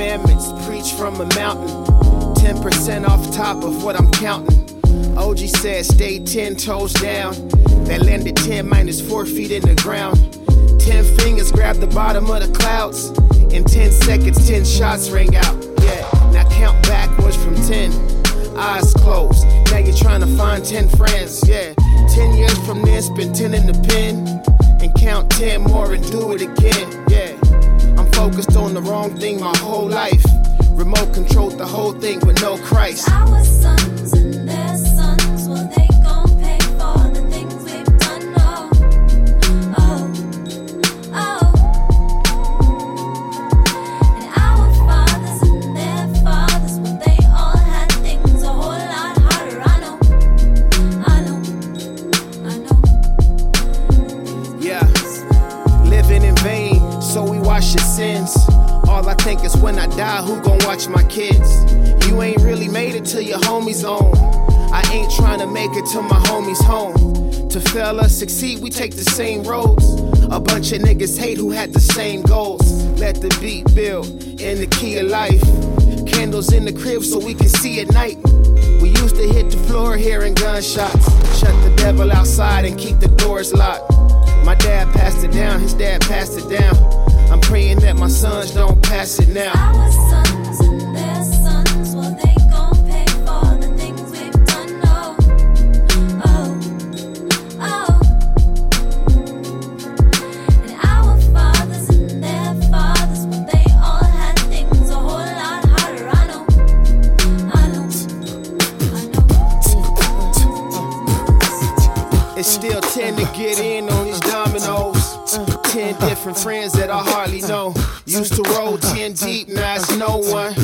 commandments preach from a mountain. 10% off top of what I'm counting. OG said stay 10 toes down. That landed 10 minus 4 feet in the ground. 10 fingers grab the bottom of the clouds. In 10 seconds, 10 shots ring out. Yeah, now count backwards from 10 eyes closed. Now you're trying to find 10 friends, yeah. 10 years from now, spend 10 in the pen and count 10 more and do it again, yeah focused on the wrong thing my whole life. Remote controlled the whole thing with no Christ. Sons, wash your sins. All I think is when I die, who gon' watch my kids? You ain't really made it to your homies own. I ain't trying to make it to my homies home. To fail or succeed, we take the same roads. A bunch of niggas hate who had the same goals. Let the beat build in the key of life. Candles in the crib so we can see at night. We used to hit the floor hearing gunshots. Shut the devil outside and keep the doors locked. My dad passed it down, his dad passed it down. I'm praying that my sons don't pass it now. Our sons and their sons, well, they gon' pay for the things we've done. Oh, oh, oh. And our fathers and their fathers, well, they all had things a whole lot harder. I know, I know, I know. It's still 10 to get in on. 10 different friends that I hardly know. Used to roll 10 deep, now it's no one.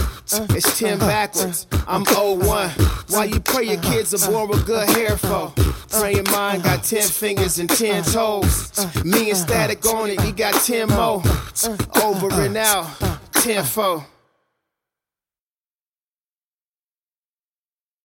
It's 10 backwards, I'm 01. Why you pray your kids are born with good hair for? Praying mine got 10 fingers and 10 toes. Me and Statik on it, he got 10 more. Over and out, 10 4.